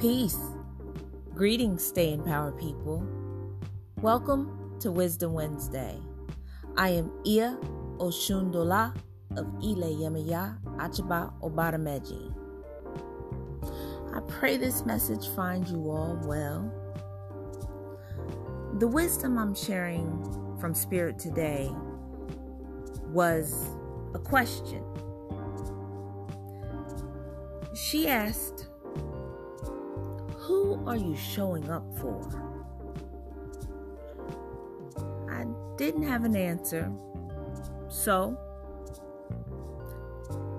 Peace. Greetings, Stay in Power people. Welcome to Wisdom Wednesday. I am Ia Oshundola of Ile Yemaya Achaba Obadameji. I pray this message finds you all well. The wisdom I'm sharing from Spirit today was a question. She asked, Are you showing up for? I didn't have an answer, so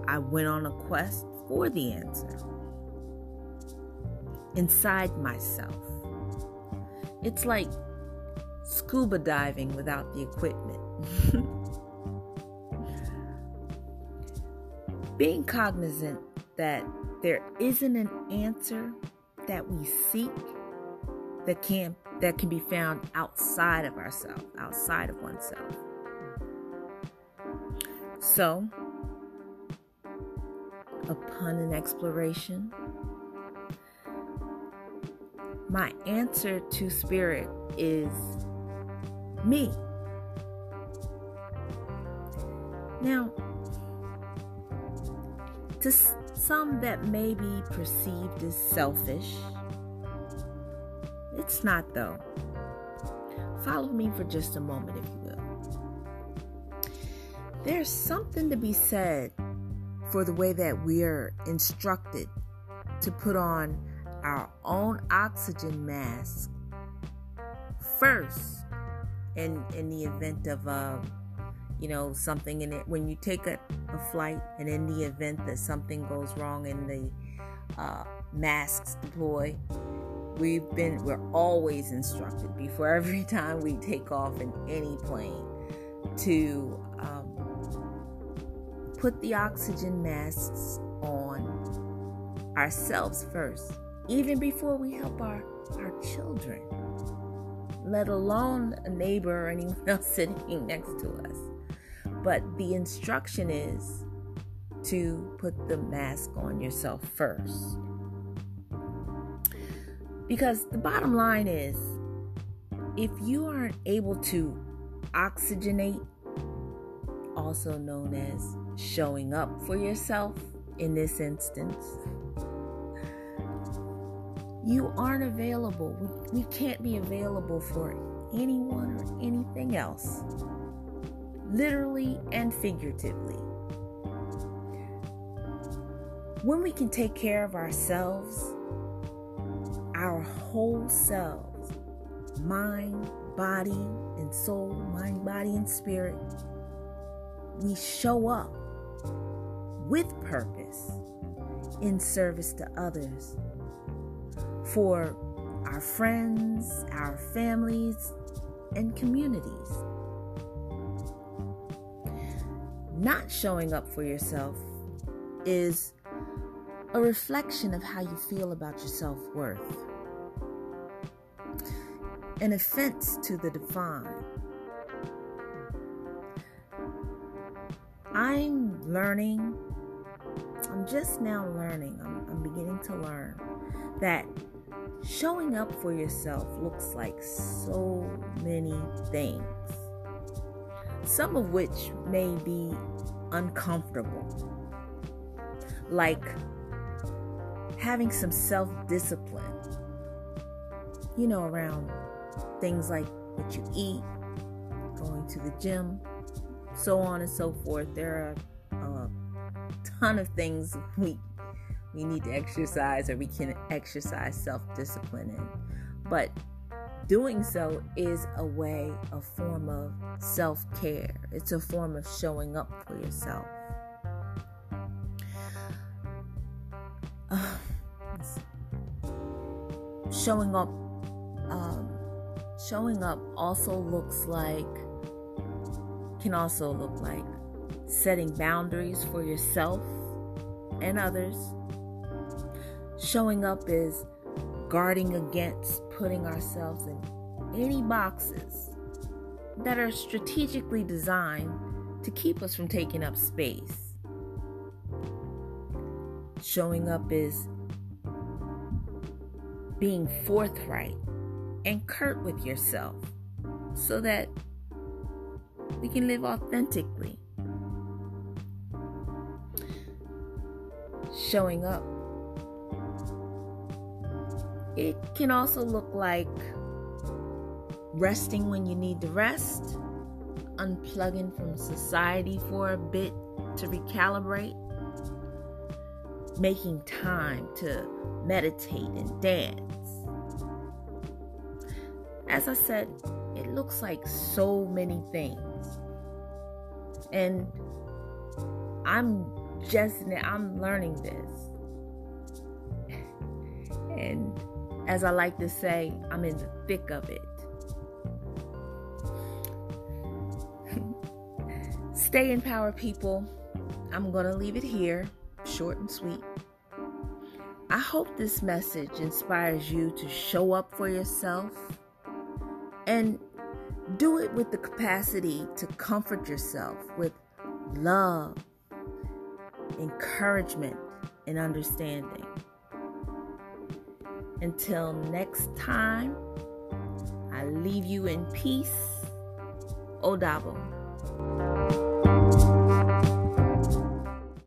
I went on a quest for the answer inside myself. It's like scuba diving without the equipment. Being cognizant that there isn't an answer that we seek that can that can be found outside of ourselves, outside of oneself. So, upon an exploration, my answer to spirit is me. Now, to some that may be perceived as selfish, it's not though. Follow me for just a moment, if you will. There's something to be said for the way that we are instructed to put on our own oxygen mask first in in the event of uh, you know something in it when you take a, a flight and in the event that something goes wrong and the uh, masks deploy we've been we're always instructed before every time we take off in any plane to um, put the oxygen masks on ourselves first even before we help our, our children, let alone a neighbor or anyone else sitting next to us. But the instruction is to put the mask on yourself first. Because the bottom line is if you aren't able to oxygenate, also known as showing up for yourself in this instance, you aren't available. We, we can't be available for anyone or anything else, literally and figuratively. When we can take care of ourselves, our whole selves, mind, body, and soul, mind, body, and spirit, we show up with purpose in service to others for our friends, our families, and communities. Not showing up for yourself is a reflection of how you feel about your self worth, an offense to the divine. I'm learning, I'm just now learning, I'm, I'm beginning to learn that showing up for yourself looks like so many things, some of which may be uncomfortable, like having some self discipline, you know, around things like what you eat, going to the gym, so on and so forth. There are a ton of things we we need to exercise or we can exercise self discipline in. But doing so is a way, a form of self care, it's a form of showing up for yourself. Showing up um, showing up also looks like can also look like setting boundaries for yourself and others Showing up is guarding against putting ourselves in any boxes that are strategically designed to keep us from taking up space. Showing up is being forthright and curt with yourself so that we can live authentically. Showing up. It can also look like resting when you need to rest, unplugging from society for a bit to recalibrate, making time to meditate and dance. As I said, it looks like so many things. And I'm just I'm learning this. And as I like to say, I'm in the thick of it. Stay in power, people. I'm going to leave it here, short and sweet. I hope this message inspires you to show up for yourself and do it with the capacity to comfort yourself with love, encouragement, and understanding. Until next time, I leave you in peace. Odabo.